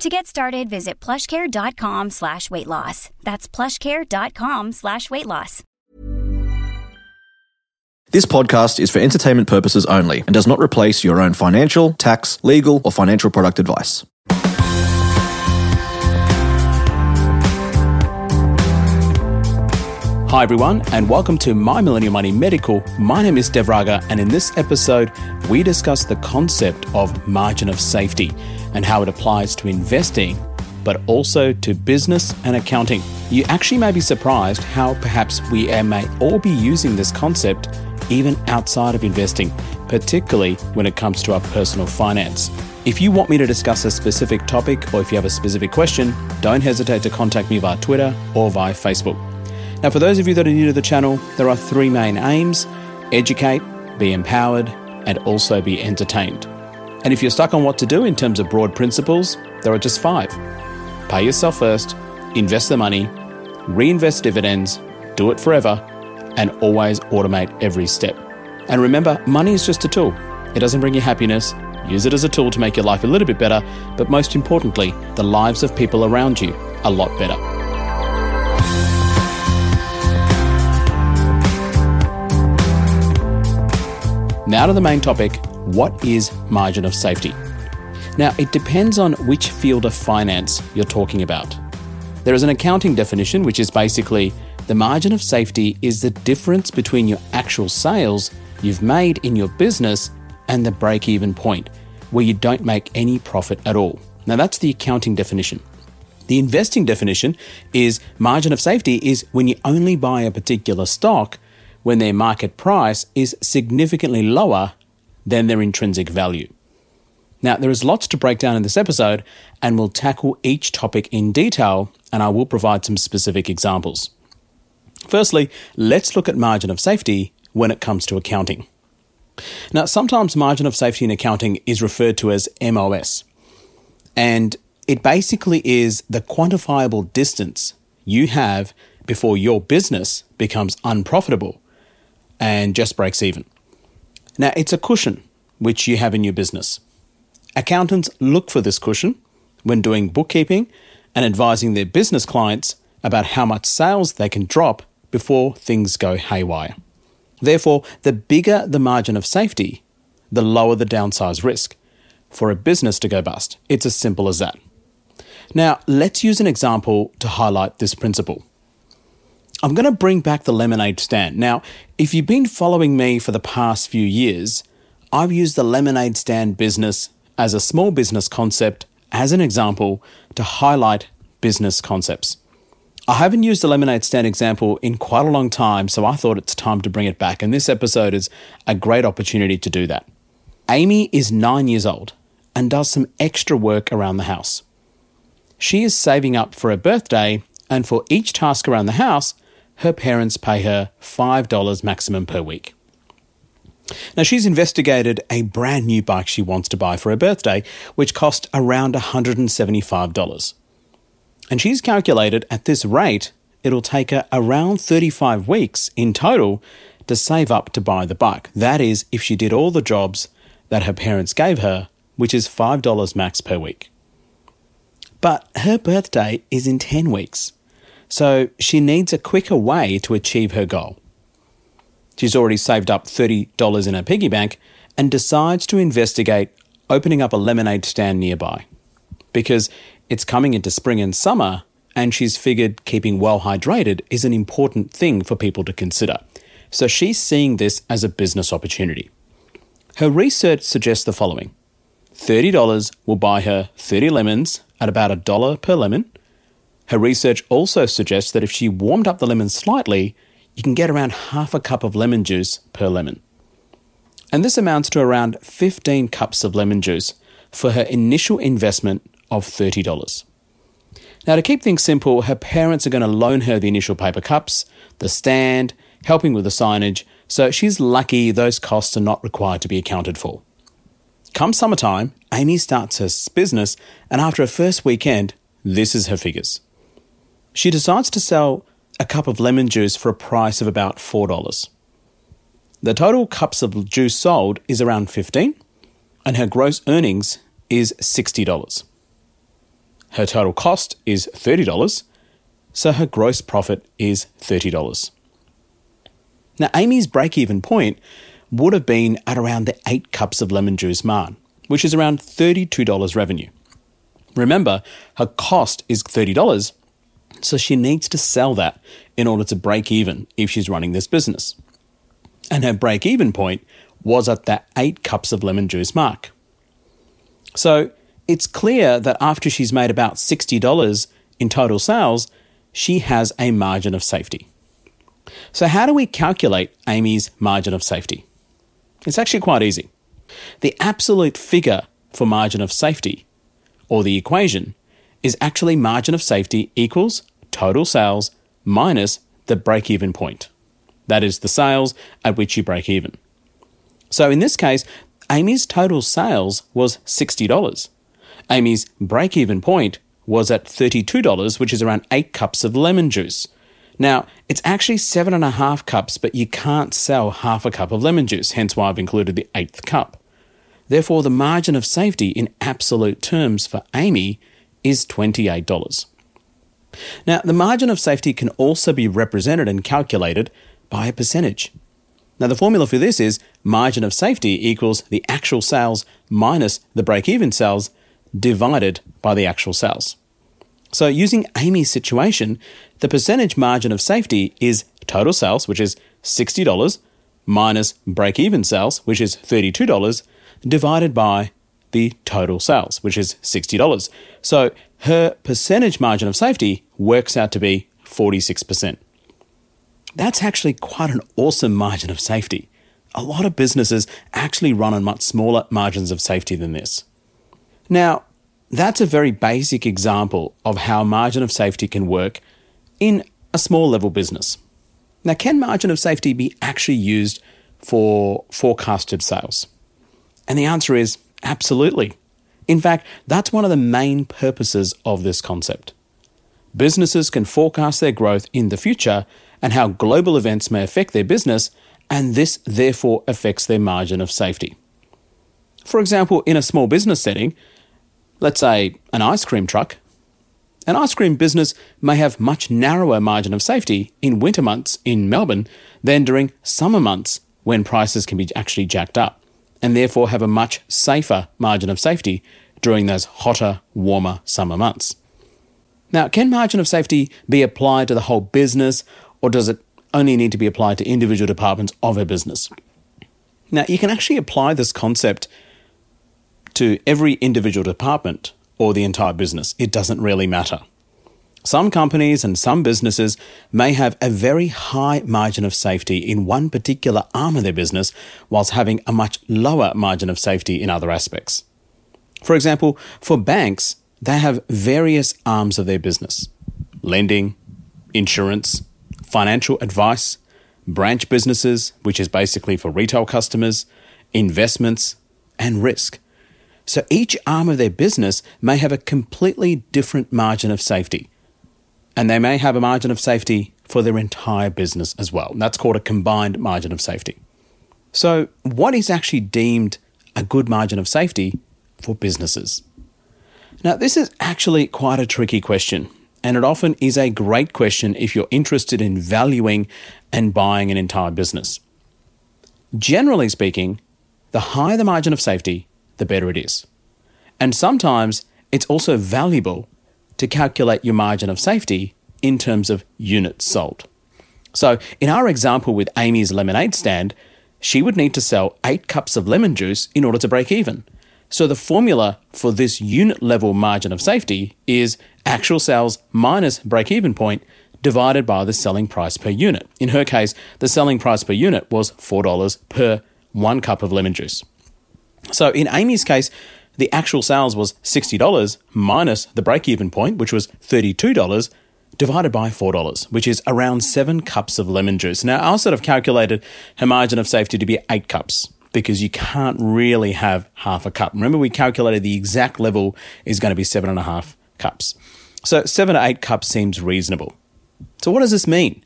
To get started, visit plushcare.com slash weight loss. That's plushcare.com slash weight loss. This podcast is for entertainment purposes only and does not replace your own financial, tax, legal, or financial product advice. Hi, everyone, and welcome to My Millennial Money Medical. My name is Dev Raga, and in this episode, we discuss the concept of margin of safety and how it applies to investing, but also to business and accounting. You actually may be surprised how perhaps we may all be using this concept even outside of investing, particularly when it comes to our personal finance. If you want me to discuss a specific topic or if you have a specific question, don't hesitate to contact me via Twitter or via Facebook. Now, for those of you that are new to the channel, there are three main aims educate, be empowered, and also be entertained. And if you're stuck on what to do in terms of broad principles, there are just five pay yourself first, invest the money, reinvest dividends, do it forever, and always automate every step. And remember, money is just a tool. It doesn't bring you happiness. Use it as a tool to make your life a little bit better, but most importantly, the lives of people around you a lot better. Now to the main topic what is margin of safety? Now, it depends on which field of finance you're talking about. There is an accounting definition, which is basically the margin of safety is the difference between your actual sales you've made in your business and the break even point, where you don't make any profit at all. Now, that's the accounting definition. The investing definition is margin of safety is when you only buy a particular stock when their market price is significantly lower than their intrinsic value. Now, there is lots to break down in this episode, and we'll tackle each topic in detail, and I will provide some specific examples. Firstly, let's look at margin of safety when it comes to accounting. Now, sometimes margin of safety in accounting is referred to as MOS, and it basically is the quantifiable distance you have before your business becomes unprofitable and just breaks even. Now, it's a cushion which you have in your business. Accountants look for this cushion when doing bookkeeping and advising their business clients about how much sales they can drop before things go haywire. Therefore, the bigger the margin of safety, the lower the downside risk for a business to go bust. It's as simple as that. Now, let's use an example to highlight this principle. I'm going to bring back the lemonade stand. Now, if you've been following me for the past few years, I've used the lemonade stand business as a small business concept as an example to highlight business concepts. I haven't used the lemonade stand example in quite a long time, so I thought it's time to bring it back, and this episode is a great opportunity to do that. Amy is nine years old and does some extra work around the house. She is saving up for her birthday, and for each task around the house, her parents pay her $5 maximum per week. Now, she's investigated a brand new bike she wants to buy for her birthday, which cost around $175. And she's calculated at this rate, it'll take her around 35 weeks in total to save up to buy the bike. That is, if she did all the jobs that her parents gave her, which is $5 max per week. But her birthday is in 10 weeks. So she needs a quicker way to achieve her goal. She's already saved up $30 in her piggy bank and decides to investigate opening up a lemonade stand nearby. Because it's coming into spring and summer, and she's figured keeping well hydrated is an important thing for people to consider. So she's seeing this as a business opportunity. Her research suggests the following $30 will buy her 30 lemons at about a dollar per lemon, her research also suggests that if she warmed up the lemon slightly, you can get around half a cup of lemon juice per lemon. And this amounts to around 15 cups of lemon juice for her initial investment of $30. Now, to keep things simple, her parents are going to loan her the initial paper cups, the stand, helping with the signage, so she's lucky those costs are not required to be accounted for. Come summertime, Amy starts her business, and after her first weekend, this is her figures. She decides to sell a cup of lemon juice for a price of about $4. The total cups of juice sold is around 15 and her gross earnings is $60. Her total cost is $30, so her gross profit is $30. Now, Amy's break even point would have been at around the 8 cups of lemon juice mark, which is around $32 revenue. Remember, her cost is $30, so she needs to sell that in order to break even if she's running this business. And her break even point was at that 8 cups of lemon juice mark. So it's clear that after she's made about $60 in total sales, she has a margin of safety. So, how do we calculate Amy's margin of safety? It's actually quite easy. The absolute figure for margin of safety, or the equation, is actually margin of safety equals total sales minus the break even point. That is the sales at which you break even. So in this case, Amy's total sales was $60. Amy's break even point was at $32, which is around 8 cups of lemon juice. Now, it's actually seven and a half cups, but you can't sell half a cup of lemon juice, hence why I've included the eighth cup. Therefore, the margin of safety in absolute terms for Amy is $28. Now, the margin of safety can also be represented and calculated by a percentage. Now, the formula for this is margin of safety equals the actual sales minus the break even sales divided by the actual sales. So, using Amy's situation, the percentage margin of safety is total sales, which is $60, minus break even sales, which is $32, divided by the total sales, which is $60. So, her percentage margin of safety works out to be 46%. That's actually quite an awesome margin of safety. A lot of businesses actually run on much smaller margins of safety than this. Now, that's a very basic example of how margin of safety can work in a small level business. Now, can margin of safety be actually used for forecasted sales? And the answer is absolutely. In fact, that's one of the main purposes of this concept. Businesses can forecast their growth in the future and how global events may affect their business, and this therefore affects their margin of safety. For example, in a small business setting, let's say an ice cream truck, an ice cream business may have much narrower margin of safety in winter months in Melbourne than during summer months when prices can be actually jacked up, and therefore have a much safer margin of safety during those hotter, warmer summer months. Now, can margin of safety be applied to the whole business, or does it only need to be applied to individual departments of a business? Now, you can actually apply this concept to every individual department or the entire business. It doesn't really matter. Some companies and some businesses may have a very high margin of safety in one particular arm of their business, whilst having a much lower margin of safety in other aspects. For example, for banks, they have various arms of their business lending, insurance, financial advice, branch businesses, which is basically for retail customers, investments, and risk. So each arm of their business may have a completely different margin of safety. And they may have a margin of safety for their entire business as well. That's called a combined margin of safety. So, what is actually deemed a good margin of safety for businesses? Now, this is actually quite a tricky question, and it often is a great question if you're interested in valuing and buying an entire business. Generally speaking, the higher the margin of safety, the better it is. And sometimes it's also valuable to calculate your margin of safety in terms of units sold. So, in our example with Amy's lemonade stand, she would need to sell eight cups of lemon juice in order to break even. So, the formula for this unit level margin of safety is actual sales minus break even point divided by the selling price per unit. In her case, the selling price per unit was $4 per one cup of lemon juice. So in Amy's case, the actual sales was $60 minus the break even point, which was $32, divided by $4, which is around seven cups of lemon juice. Now, I sort of calculated her margin of safety to be eight cups because you can't really have half a cup. Remember, we calculated the exact level is going to be seven and a half cups. So, seven to eight cups seems reasonable. So, what does this mean?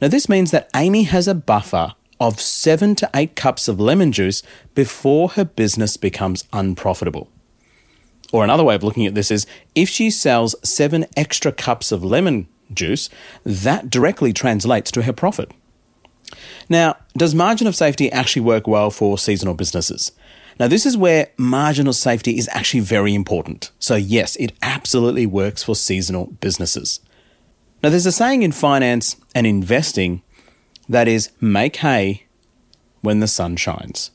Now, this means that Amy has a buffer of seven to eight cups of lemon juice before her business becomes unprofitable. Or another way of looking at this is if she sells seven extra cups of lemon juice, that directly translates to her profit. Now, does margin of safety actually work well for seasonal businesses? Now, this is where marginal safety is actually very important. So, yes, it absolutely works for seasonal businesses. Now, there's a saying in finance and investing that is, make hay when the sun shines.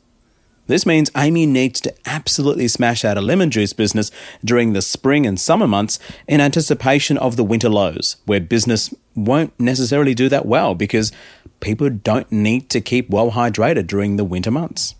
This means Amy needs to absolutely smash out a lemon juice business during the spring and summer months in anticipation of the winter lows, where business won't necessarily do that well because people don't need to keep well hydrated during the winter months.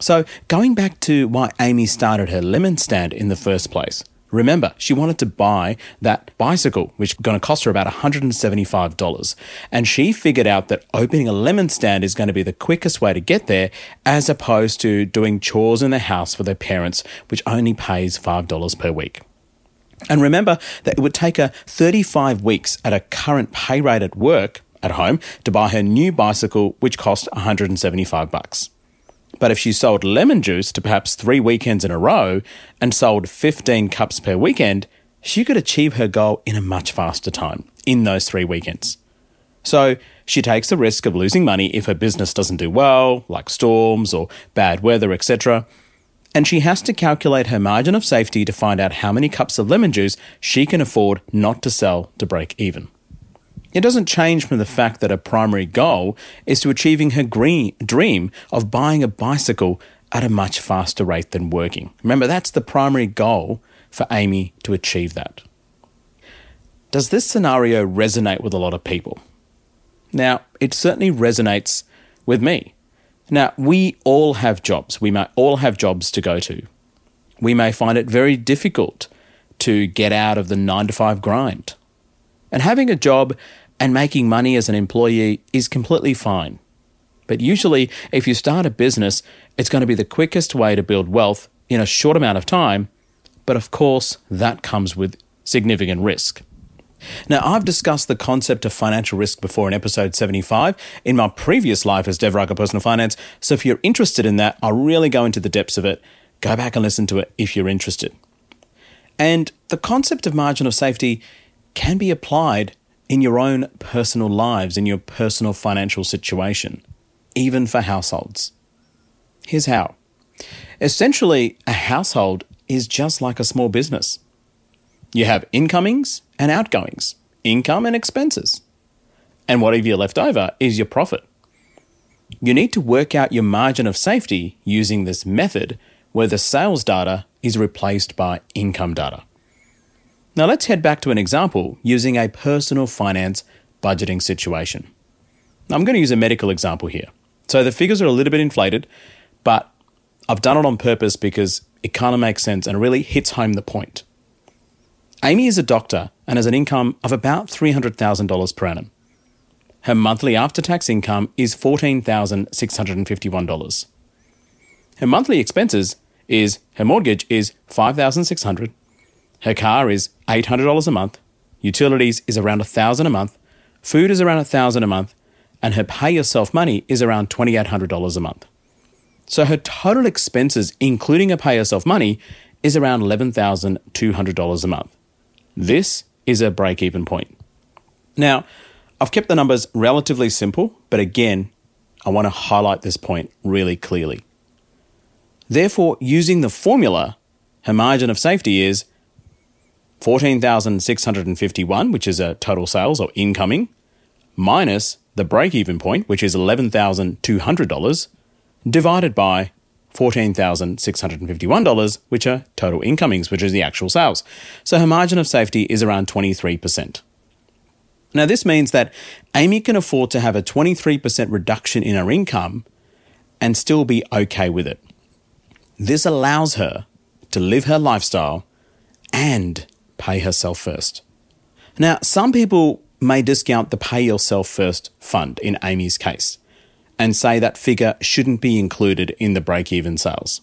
So, going back to why Amy started her lemon stand in the first place, Remember, she wanted to buy that bicycle, which was going to cost her about $175. And she figured out that opening a lemon stand is going to be the quickest way to get there, as opposed to doing chores in the house for their parents, which only pays $5 per week. And remember that it would take her 35 weeks at a current pay rate at work at home to buy her new bicycle, which cost 175 bucks. But if she sold lemon juice to perhaps three weekends in a row and sold 15 cups per weekend, she could achieve her goal in a much faster time in those three weekends. So she takes the risk of losing money if her business doesn't do well, like storms or bad weather, etc. And she has to calculate her margin of safety to find out how many cups of lemon juice she can afford not to sell to break even. It doesn't change from the fact that her primary goal is to achieving her green dream of buying a bicycle at a much faster rate than working. Remember, that's the primary goal for Amy to achieve that. Does this scenario resonate with a lot of people? Now, it certainly resonates with me. Now, we all have jobs. We may all have jobs to go to. We may find it very difficult to get out of the nine to five grind. And having a job and making money as an employee is completely fine. But usually, if you start a business, it's going to be the quickest way to build wealth in a short amount of time. But of course, that comes with significant risk. Now, I've discussed the concept of financial risk before in episode 75 in my previous life as Dev Raga Personal Finance. So if you're interested in that, I'll really go into the depths of it. Go back and listen to it if you're interested. And the concept of margin of safety can be applied in your own personal lives, in your personal financial situation, even for households. Here's how essentially, a household is just like a small business. You have incomings and outgoings, income and expenses. And whatever you're left over is your profit. You need to work out your margin of safety using this method where the sales data is replaced by income data. Now let's head back to an example using a personal finance budgeting situation. I'm going to use a medical example here. So the figures are a little bit inflated, but I've done it on purpose because it kind of makes sense and really hits home the point. Amy is a doctor and has an income of about $300,000 per annum. Her monthly after tax income is $14,651. Her monthly expenses is her mortgage is $5,600, her car is $800 a month, utilities is around 1000 a month, food is around 1000 a month, and her pay yourself money is around $2800 a month. So her total expenses including her pay yourself money is around $11,200 a month. This is a break even point. Now, I've kept the numbers relatively simple, but again, I want to highlight this point really clearly. Therefore, using the formula, her margin of safety is 14,651, which is a total sales or incoming, minus the break even point, which is $11,200, divided by $14,651, which are total incomings, which is the actual sales. So her margin of safety is around 23%. Now, this means that Amy can afford to have a 23% reduction in her income and still be okay with it. This allows her to live her lifestyle and pay herself first. Now, some people may discount the pay yourself first fund in Amy's case and say that figure shouldn't be included in the break even sales.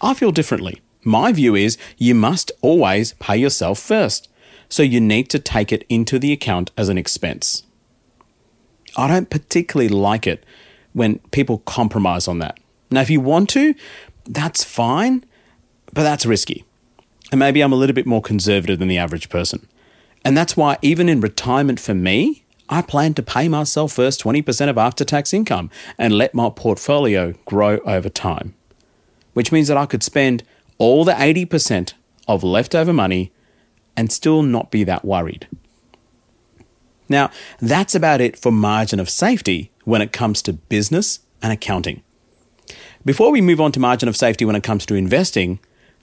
I feel differently. My view is you must always pay yourself first, so you need to take it into the account as an expense. I don't particularly like it when people compromise on that. Now, if you want to, that's fine, but that's risky. And maybe I'm a little bit more conservative than the average person. And that's why, even in retirement for me, I plan to pay myself first 20% of after tax income and let my portfolio grow over time, which means that I could spend all the 80% of leftover money and still not be that worried. Now, that's about it for margin of safety when it comes to business and accounting. Before we move on to margin of safety when it comes to investing,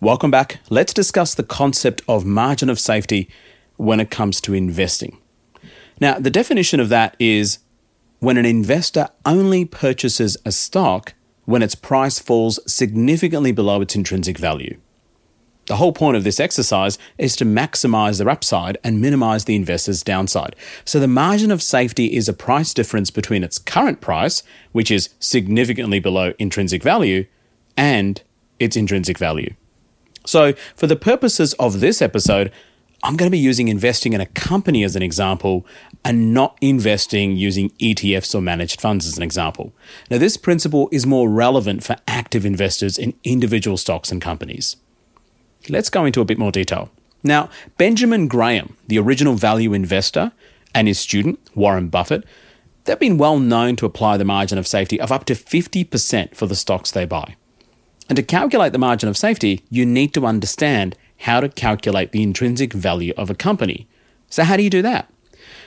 Welcome back. Let's discuss the concept of margin of safety when it comes to investing. Now, the definition of that is when an investor only purchases a stock when its price falls significantly below its intrinsic value. The whole point of this exercise is to maximize their upside and minimize the investor's downside. So the margin of safety is a price difference between its current price, which is significantly below intrinsic value, and its intrinsic value. So, for the purposes of this episode, I'm going to be using investing in a company as an example and not investing using ETFs or managed funds as an example. Now, this principle is more relevant for active investors in individual stocks and companies. Let's go into a bit more detail. Now, Benjamin Graham, the original value investor, and his student, Warren Buffett, they've been well known to apply the margin of safety of up to 50% for the stocks they buy. And to calculate the margin of safety, you need to understand how to calculate the intrinsic value of a company. So, how do you do that?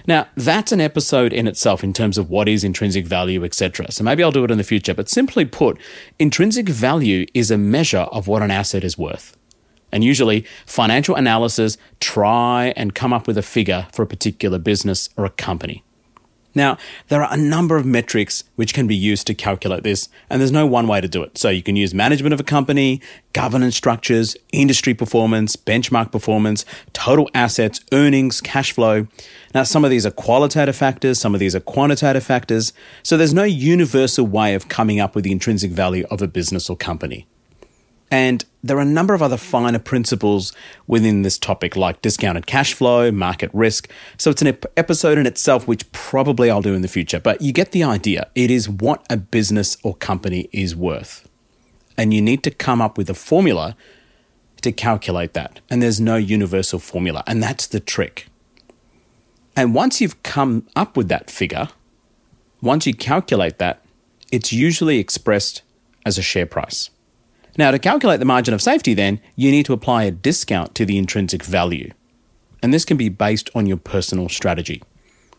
Now, that's an episode in itself in terms of what is intrinsic value, etc. So maybe I'll do it in the future. But simply put, intrinsic value is a measure of what an asset is worth. And usually, financial analysis try and come up with a figure for a particular business or a company. Now, there are a number of metrics which can be used to calculate this, and there's no one way to do it. So you can use management of a company, governance structures, industry performance, benchmark performance, total assets, earnings, cash flow. Now, some of these are qualitative factors, some of these are quantitative factors. So there's no universal way of coming up with the intrinsic value of a business or company. And there are a number of other finer principles within this topic, like discounted cash flow, market risk. So it's an ep- episode in itself, which probably I'll do in the future. But you get the idea. It is what a business or company is worth. And you need to come up with a formula to calculate that. And there's no universal formula. And that's the trick. And once you've come up with that figure, once you calculate that, it's usually expressed as a share price. Now, to calculate the margin of safety, then, you need to apply a discount to the intrinsic value. And this can be based on your personal strategy.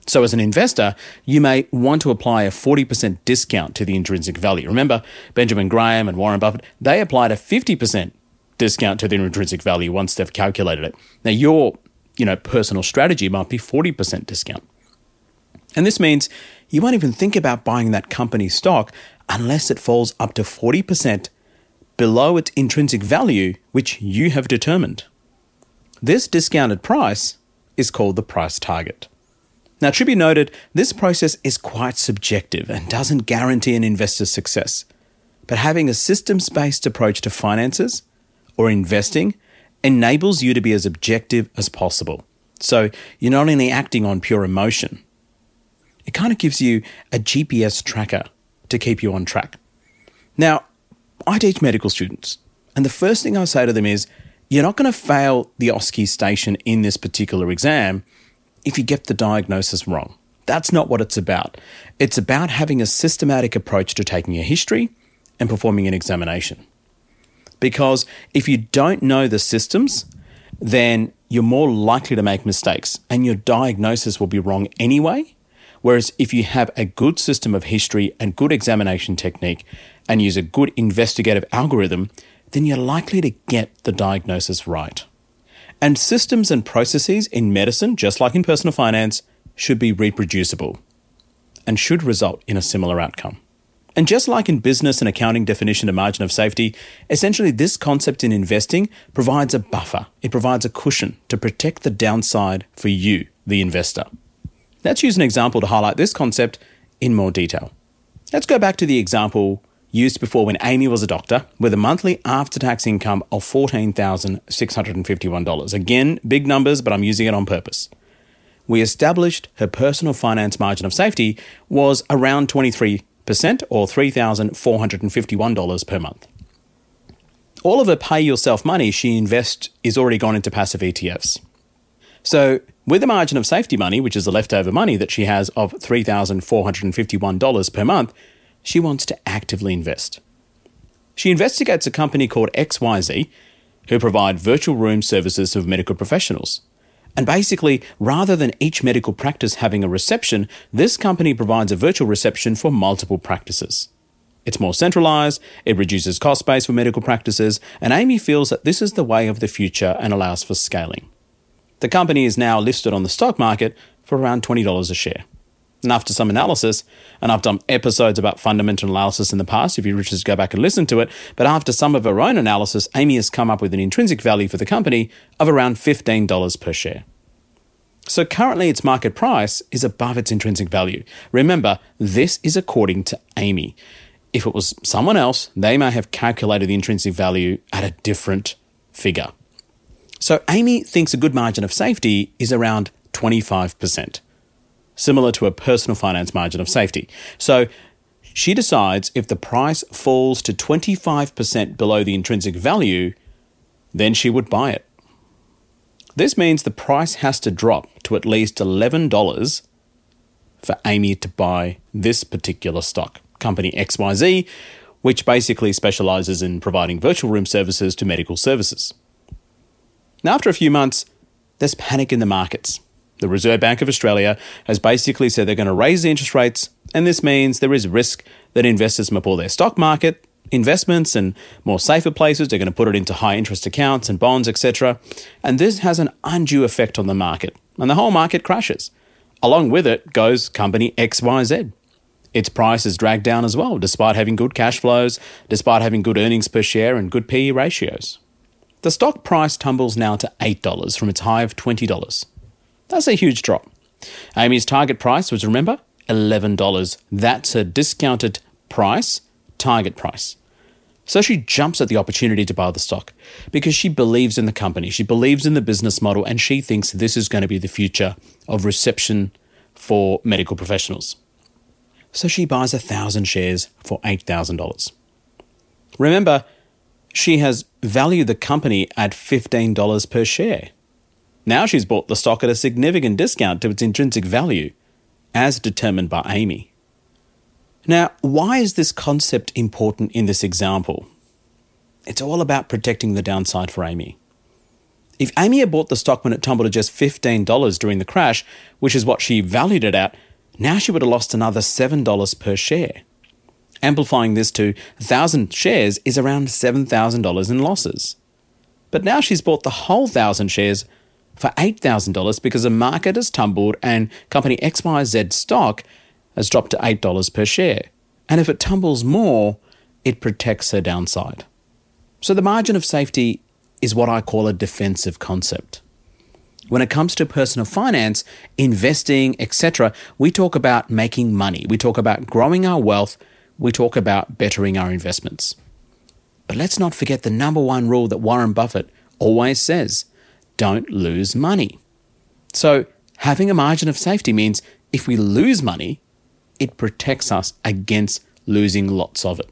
So, as an investor, you may want to apply a 40% discount to the intrinsic value. Remember, Benjamin Graham and Warren Buffett, they applied a 50% discount to the intrinsic value once they've calculated it. Now, your you know, personal strategy might be 40% discount. And this means you won't even think about buying that company stock unless it falls up to 40% below its intrinsic value, which you have determined. This discounted price is called the price target. Now, it should be noted, this process is quite subjective and doesn't guarantee an investor's success. But having a systems based approach to finances or investing enables you to be as objective as possible. So you're not only acting on pure emotion, it kind of gives you a GPS tracker to keep you on track. Now, I teach medical students, and the first thing I say to them is you're not going to fail the OSCE station in this particular exam if you get the diagnosis wrong. That's not what it's about. It's about having a systematic approach to taking a history and performing an examination. Because if you don't know the systems, then you're more likely to make mistakes and your diagnosis will be wrong anyway. Whereas if you have a good system of history and good examination technique and use a good investigative algorithm, then you're likely to get the diagnosis right. And systems and processes in medicine, just like in personal finance, should be reproducible and should result in a similar outcome. And just like in business and accounting definition of margin of safety, essentially this concept in investing provides a buffer. It provides a cushion to protect the downside for you, the investor. Let's use an example to highlight this concept in more detail. Let's go back to the example used before when Amy was a doctor with a monthly after tax income of $14,651. Again, big numbers, but I'm using it on purpose. We established her personal finance margin of safety was around 23 percent or $3,451 per month. All of her pay yourself money she invests is already gone into passive ETFs. So, with a margin of safety money, which is the leftover money that she has of $3,451 per month, she wants to actively invest. She investigates a company called XYZ, who provide virtual room services for medical professionals. And basically, rather than each medical practice having a reception, this company provides a virtual reception for multiple practices. It's more centralized, it reduces cost base for medical practices, and Amy feels that this is the way of the future and allows for scaling. The company is now listed on the stock market for around $20 a share. And after some analysis, and I've done episodes about fundamental analysis in the past, if you wish to go back and listen to it, but after some of her own analysis, Amy has come up with an intrinsic value for the company of around $15 per share. So currently its market price is above its intrinsic value. Remember, this is according to Amy. If it was someone else, they may have calculated the intrinsic value at a different figure. So Amy thinks a good margin of safety is around 25% similar to a personal finance margin of safety. So she decides if the price falls to 25% below the intrinsic value, then she would buy it. This means the price has to drop to at least $11 for Amy to buy this particular stock, company XYZ, which basically specializes in providing virtual room services to medical services. Now, after a few months, there's panic in the markets. The Reserve Bank of Australia has basically said they're going to raise the interest rates, and this means there is risk that investors may pull their stock market investments and more safer places. They're going to put it into high interest accounts and bonds, etc. And this has an undue effect on the market, and the whole market crashes. Along with it goes company XYZ. Its price is dragged down as well, despite having good cash flows, despite having good earnings per share and good PE ratios. The stock price tumbles now to $8 from its high of $20. That's a huge drop. Amy's target price was, remember, $11. That's her discounted price, target price. So she jumps at the opportunity to buy the stock because she believes in the company, she believes in the business model, and she thinks this is going to be the future of reception for medical professionals. So she buys a thousand shares for $8,000. Remember, she has valued the company at $15 per share. Now she's bought the stock at a significant discount to its intrinsic value, as determined by Amy. Now, why is this concept important in this example? It's all about protecting the downside for Amy. If Amy had bought the stock when it tumbled to just $15 during the crash, which is what she valued it at, now she would have lost another $7 per share. Amplifying this to 1,000 shares is around $7,000 in losses. But now she's bought the whole 1,000 shares for $8,000 because the market has tumbled and company XYZ stock has dropped to $8 per share. And if it tumbles more, it protects her downside. So the margin of safety is what I call a defensive concept. When it comes to personal finance, investing, etc., we talk about making money. We talk about growing our wealth. We talk about bettering our investments. But let's not forget the number one rule that Warren Buffett always says don't lose money. So, having a margin of safety means if we lose money, it protects us against losing lots of it.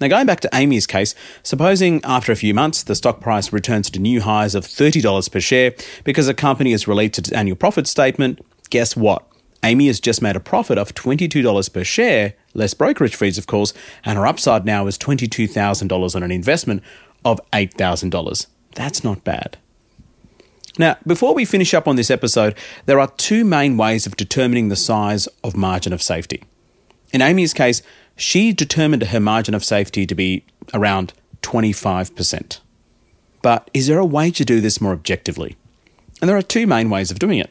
Now, going back to Amy's case, supposing after a few months the stock price returns to new highs of $30 per share because the company has released its annual profit statement, guess what? Amy has just made a profit of $22 per share, less brokerage fees, of course, and her upside now is $22,000 on an investment of $8,000. That's not bad. Now, before we finish up on this episode, there are two main ways of determining the size of margin of safety. In Amy's case, she determined her margin of safety to be around 25%. But is there a way to do this more objectively? And there are two main ways of doing it.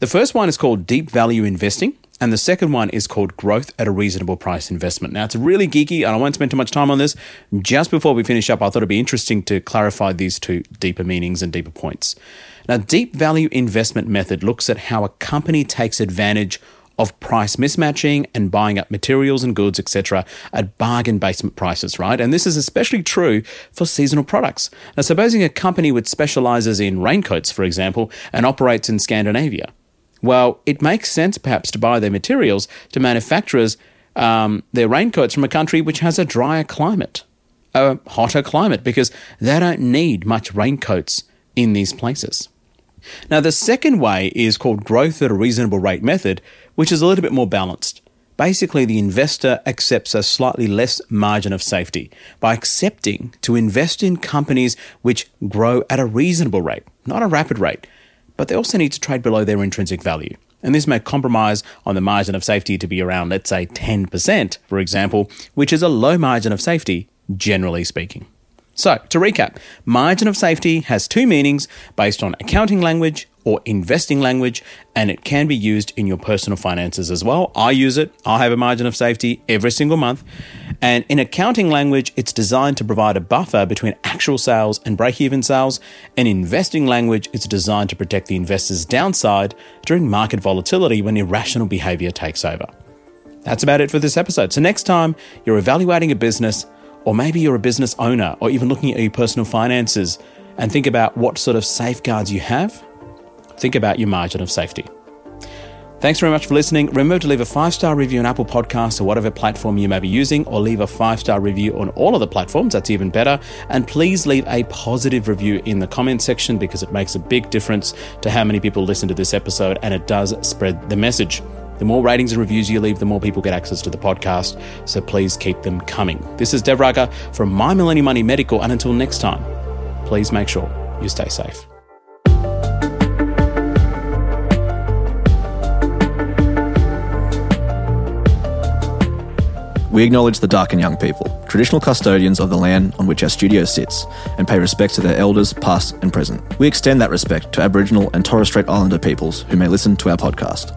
The first one is called deep value investing, and the second one is called growth at a reasonable price investment. Now, it's really geeky, and I won't spend too much time on this. Just before we finish up, I thought it'd be interesting to clarify these two deeper meanings and deeper points. Now, deep value investment method looks at how a company takes advantage of price mismatching and buying up materials and goods, etc., at bargain basement prices, right? And this is especially true for seasonal products. Now, supposing a company which specializes in raincoats, for example, and operates in Scandinavia, well, it makes sense perhaps to buy their materials to manufacturers um, their raincoats from a country which has a drier climate, a hotter climate, because they don't need much raincoats in these places. Now, the second way is called growth at a reasonable rate method, which is a little bit more balanced. Basically, the investor accepts a slightly less margin of safety by accepting to invest in companies which grow at a reasonable rate, not a rapid rate, but they also need to trade below their intrinsic value. And this may compromise on the margin of safety to be around, let's say, 10%, for example, which is a low margin of safety, generally speaking. So, to recap, margin of safety has two meanings based on accounting language or investing language, and it can be used in your personal finances as well. I use it, I have a margin of safety every single month. And in accounting language, it's designed to provide a buffer between actual sales and break even sales. And investing language, it's designed to protect the investor's downside during market volatility when irrational behavior takes over. That's about it for this episode. So, next time you're evaluating a business, or maybe you're a business owner or even looking at your personal finances and think about what sort of safeguards you have. Think about your margin of safety. Thanks very much for listening. Remember to leave a five star review on Apple Podcasts or whatever platform you may be using, or leave a five star review on all of the platforms. That's even better. And please leave a positive review in the comment section because it makes a big difference to how many people listen to this episode and it does spread the message. The more ratings and reviews you leave, the more people get access to the podcast. So please keep them coming. This is Dev Raga from My Millennium Money Medical. And until next time, please make sure you stay safe. We acknowledge the Darkinjung people, traditional custodians of the land on which our studio sits, and pay respect to their elders, past and present. We extend that respect to Aboriginal and Torres Strait Islander peoples who may listen to our podcast.